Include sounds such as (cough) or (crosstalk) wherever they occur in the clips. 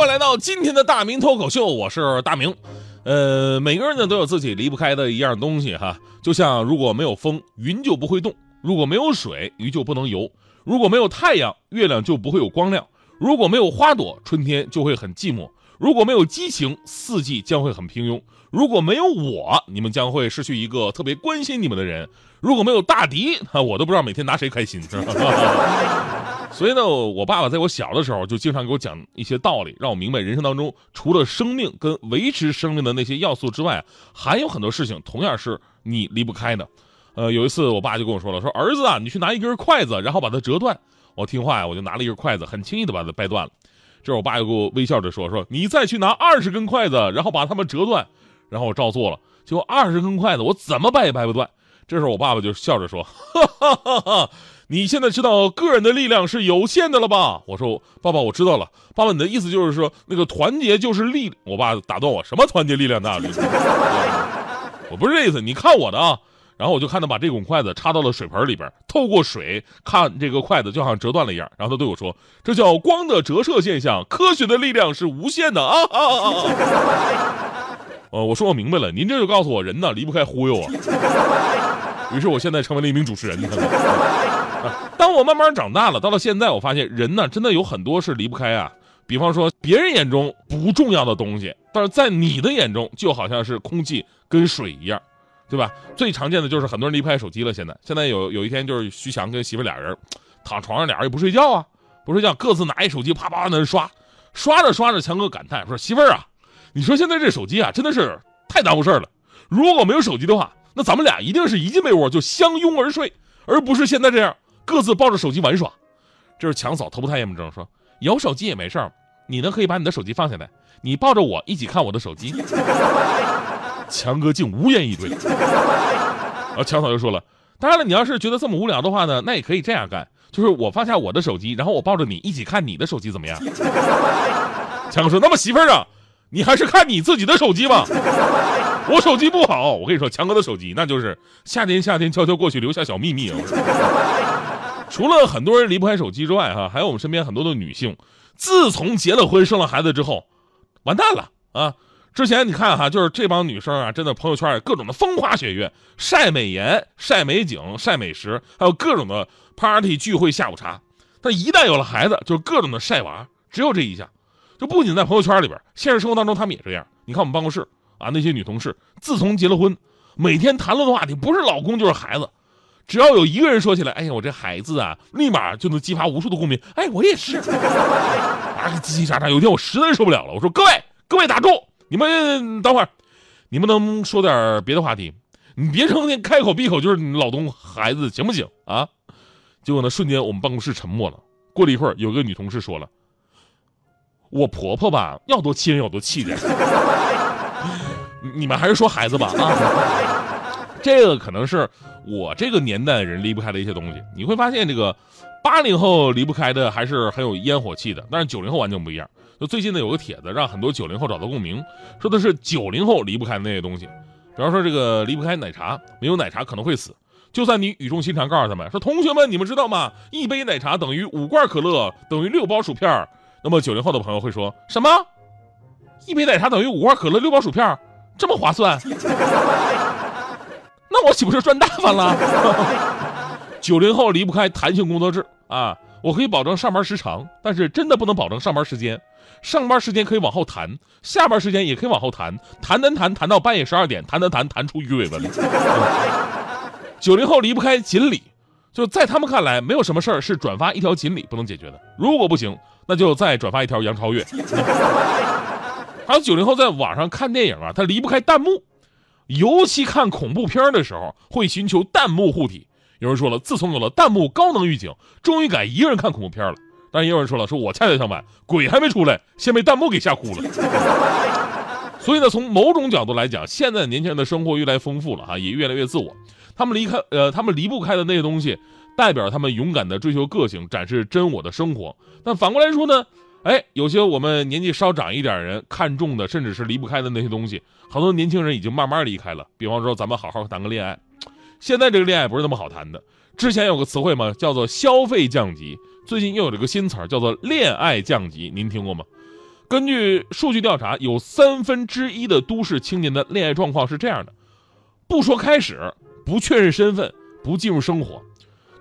欢迎来到今天的大明脱口秀，我是大明。呃，每个人呢都有自己离不开的一样东西哈，就像如果没有风，云就不会动；如果没有水，鱼就不能游；如果没有太阳，月亮就不会有光亮；如果没有花朵，春天就会很寂寞；如果没有激情，四季将会很平庸；如果没有我，你们将会失去一个特别关心你们的人；如果没有大迪，那我都不知道每天拿谁开心。(laughs) 所以呢，我爸爸在我小的时候就经常给我讲一些道理，让我明白人生当中除了生命跟维持生命的那些要素之外，还有很多事情同样是你离不开的。呃，有一次我爸就跟我说了，说儿子啊，你去拿一根筷子，然后把它折断。我听话呀，我就拿了一根筷子，很轻易的把它掰断了。这时候我爸又给我微笑着说，说你再去拿二十根筷子，然后把它们折断。然后我照做了，结果二十根筷子我怎么掰也掰不断。这时候我爸爸就笑着说，(laughs) 哈哈哈哈。你现在知道个人的力量是有限的了吧？我说爸爸，我知道了。爸爸，你的意思就是说那个团结就是力？我爸打断我，什么团结力量大？(laughs) 我不是这意思，你看我的啊。然后我就看他把这拱筷子插到了水盆里边，透过水看这个筷子就好像折断了一样。然后他对我说：“这叫光的折射现象，科学的力量是无限的啊！”啊啊啊！(laughs) 呃，我说我明白了，您这就告诉我人呢离不开忽悠啊。于是我现在成为了一名主持人。(laughs) 当我慢慢长大了，到了现在，我发现人呢，真的有很多是离不开啊。比方说，别人眼中不重要的东西，但是在你的眼中，就好像是空气跟水一样，对吧？最常见的就是很多人离不开手机了。现在，现在有有一天，就是徐强跟媳妇俩人躺床上，俩人也不睡觉啊，不睡觉，各自拿一手机，啪啪那刷，刷着刷着，强哥感叹说：“媳妇儿啊，你说现在这手机啊，真的是太耽误事儿了。如果没有手机的话，那咱们俩一定是一进被窝就相拥而睡，而不是现在这样。”各自抱着手机玩耍，这是强嫂头不太严重说有手机也没事儿，你呢可以把你的手机放下来，你抱着我一起看我的手机。(laughs) 强哥竟无言以对。然 (laughs) 后强嫂就说了，当然了，你要是觉得这么无聊的话呢，那也可以这样干，就是我放下我的手机，然后我抱着你一起看你的手机，怎么样？(laughs) 强哥说，那么媳妇儿啊，你还是看你自己的手机吧，我手机不好。我跟你说，强哥的手机那就是夏天夏天悄悄过去留下小秘密啊。除了很多人离不开手机之外，哈，还有我们身边很多的女性，自从结了婚、生了孩子之后，完蛋了啊！之前你看哈，就是这帮女生啊，真的朋友圈各种的风花雪月，晒美颜、晒美景、晒美食，还有各种的 party 聚会、下午茶。但一旦有了孩子，就是各种的晒娃，只有这一项。就不仅在朋友圈里边，现实生活当中他们也这样。你看我们办公室啊，那些女同事，自从结了婚，每天谈论的话题不是老公就是孩子。只要有一个人说起来，哎呀，我这孩子啊，立马就能激发无数的共鸣。哎，我也是，啊，叽叽喳喳。有一天我实在受不了了，我说：“各位，各位打住，你们等会儿，你们能说点别的话题？你别成天开口闭口就是你老公孩子，行不行啊？”结果呢，瞬间我们办公室沉默了。过了一会儿，有个女同事说了：“我婆婆吧，要多气人有多气人。(laughs) 你们还是说孩子吧啊。”这个可能是我这个年代人离不开的一些东西。你会发现，这个八零后离不开的还是很有烟火气的，但是九零后完全不一样。就最近呢，有个帖子让很多九零后找到共鸣，说的是九零后离不开那些东西。比方说，这个离不开奶茶，没有奶茶可能会死。就算你语重心长告诉他们说：“同学们，你们知道吗？一杯奶茶等于五罐可乐，等于六包薯片。”那么九零后的朋友会说什么？一杯奶茶等于五罐可乐、六包薯片，这么划算？那我岂不是赚大发了？(laughs) 九零后离不开弹性工作制啊！我可以保证上班时长，但是真的不能保证上班时间。上班时间可以往后弹，下班时间也可以往后弹，弹弹弹弹到半夜十二点，弹弹弹弹出鱼尾纹。(laughs) 九零后离不开锦鲤，就在他们看来，没有什么事儿是转发一条锦鲤不能解决的。如果不行，那就再转发一条杨超越。(laughs) 还有九零后在网上看电影啊，他离不开弹幕。尤其看恐怖片的时候，会寻求弹幕护体。有人说了，自从有了弹幕高能预警，终于敢一个人看恐怖片了。但也有人说了，说我恰恰相反，鬼还没出来，先被弹幕给吓哭了。所以呢，从某种角度来讲，现在年轻人的生活越来越丰富了哈，也越来越自我。他们离开呃，他们离不开的那些东西，代表他们勇敢的追求个性，展示真我的生活。但反过来说呢，哎，有些我们年纪稍长一点人看重的，甚至是离不开的那些东西，很多年轻人已经慢慢离开了。比方说，咱们好好谈个恋爱，现在这个恋爱不是那么好谈的。之前有个词汇嘛，叫做消费降级，最近又有了个新词儿，叫做恋爱降级，您听过吗？根据数据调查，有三分之一的都市青年的恋爱状况是这样的：不说开始，不确认身份，不进入生活。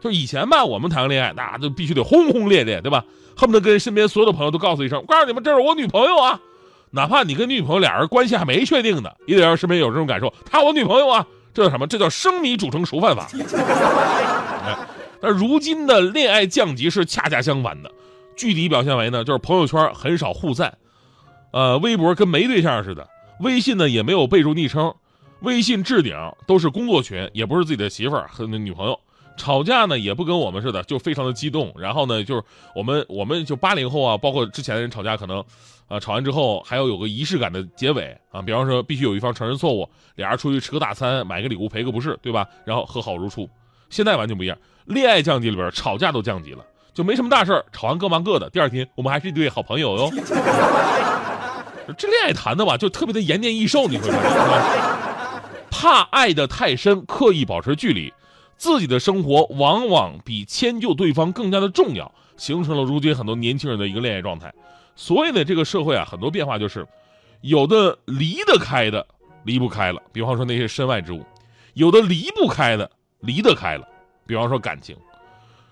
就以前吧，我们谈个恋爱，那就必须得轰轰烈烈，对吧？恨不得跟身边所有的朋友都告诉一声，告诉你们这是我女朋友啊。哪怕你跟女朋友俩人关系还没确定呢，也得让身边有这种感受，她我女朋友啊。这叫什么？这叫生米煮成熟饭法。但如今的恋爱降级是恰恰相反的，具体表现为呢，就是朋友圈很少互赞，呃，微博跟没对象似的，微信呢也没有备注昵称，微信置顶都是工作群，也不是自己的媳妇儿和女朋友，吵架呢也不跟我们似的，就非常的激动，然后呢就是我们我们就八零后啊，包括之前的人吵架可能。啊，吵完之后还要有个仪式感的结尾啊，比方说必须有一方承认错误，俩人出去吃个大餐，买个礼物赔个不是，对吧？然后和好如初。现在完全不一样，恋爱降级里边吵架都降级了，就没什么大事吵完各忙各的，第二天我们还是一对好朋友哟。这恋爱谈的吧，就特别的延年益寿，你会发现，怕爱的太深，刻意保持距离，自己的生活往往比迁就对方更加的重要，形成了如今很多年轻人的一个恋爱状态。所以呢，这个社会啊，很多变化就是，有的离得开的离不开了，比方说那些身外之物；有的离不开的离得开了，比方说感情。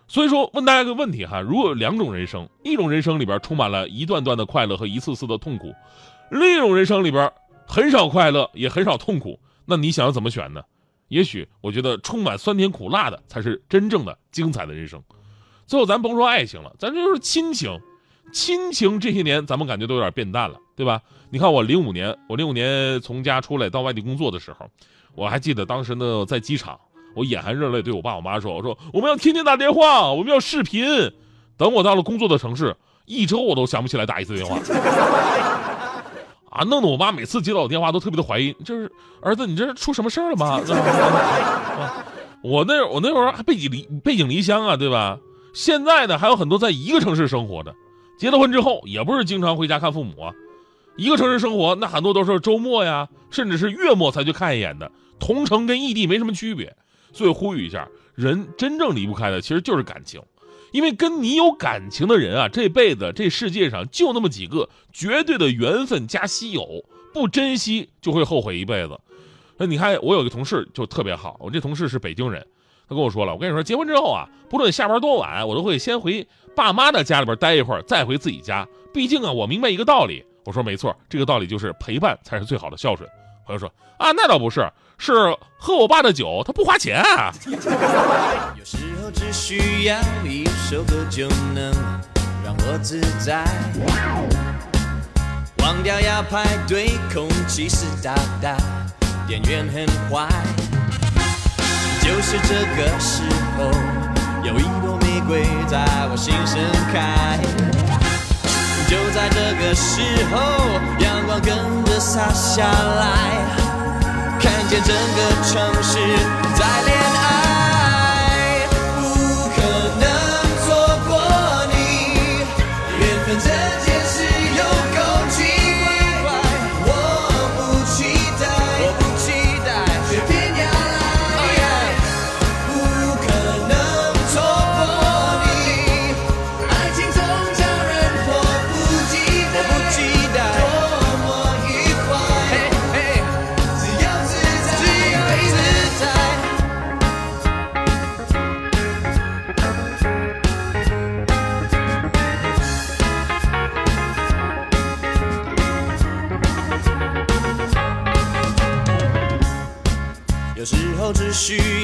所以说，问大家个问题哈：如果有两种人生，一种人生里边充满了一段段的快乐和一次次的痛苦，另一种人生里边很少快乐也很少痛苦，那你想要怎么选呢？也许我觉得充满酸甜苦辣的才是真正的精彩的人生。最后，咱甭说爱情了，咱就是亲情。亲情这些年，咱们感觉都有点变淡了，对吧？你看我零五年，我零五年从家出来到外地工作的时候，我还记得当时呢，在机场，我眼含热泪对我爸我妈说：“我说我们要天天打电话，我们要视频。”等我到了工作的城市，一周我都想不起来打一次电话，啊，弄得我妈每次接到我电话都特别的怀疑，就是儿子，你这是出什么事儿了吗？(laughs) 我那我那会儿还背井离背井离乡啊，对吧？现在呢，还有很多在一个城市生活的。结了婚之后，也不是经常回家看父母啊，一个城市生活，那很多都是周末呀，甚至是月末才去看一眼的。同城跟异地没什么区别，所以呼吁一下，人真正离不开的其实就是感情，因为跟你有感情的人啊，这辈子这世界上就那么几个，绝对的缘分加稀有，不珍惜就会后悔一辈子。那你看，我有一个同事就特别好，我这同事是北京人。他跟我说了，我跟你说，结婚之后啊，不论下班多晚，我都会先回爸妈的家里边待一会儿，再回自己家。毕竟啊，我明白一个道理。我说没错，这个道理就是陪伴才是最好的孝顺。朋友说啊，那倒不是，是喝我爸的酒，他不花钱啊。有时候只需要一首歌就能让我自在，忘掉要排队，空气湿哒哒，店员很坏。就是这个时候，有一朵玫瑰在我心盛开。就在这个时候，阳光跟着洒下来，看见整个城市在恋爱。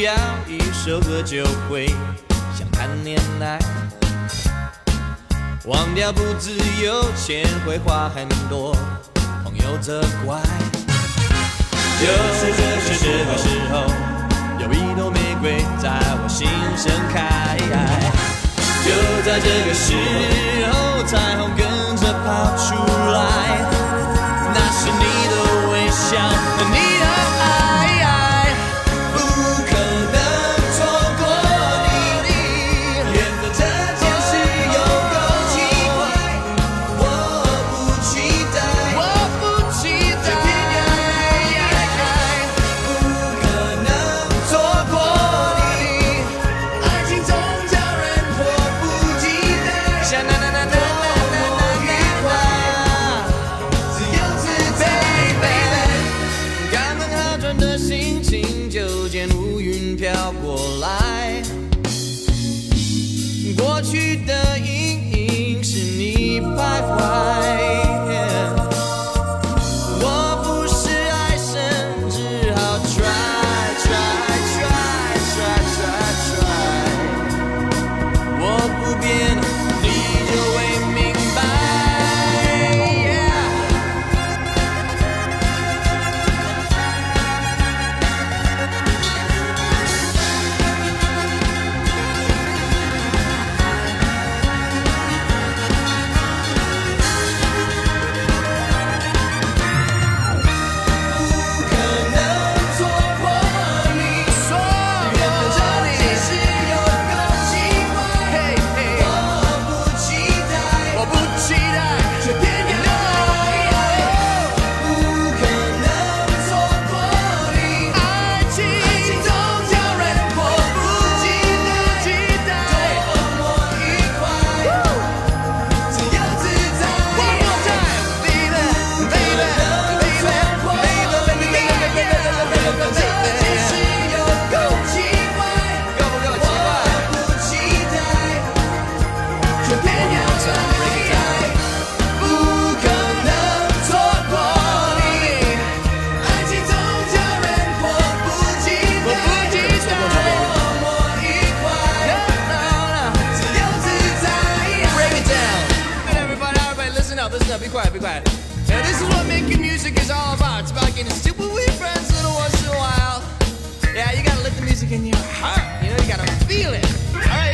要一首歌就会想谈恋爱，忘掉不自由，钱会花很多，朋友责怪。就是这个时候，有一朵玫瑰在我心盛开。就在这个时候，彩虹跟着跑出来，那是你的微笑，你。goodbye. up, be quiet, be quiet. Now this is what making music is all about. It's about getting stupid with your friends little once in a while. Yeah, you gotta let the music in your heart. You know, you gotta feel it. All right,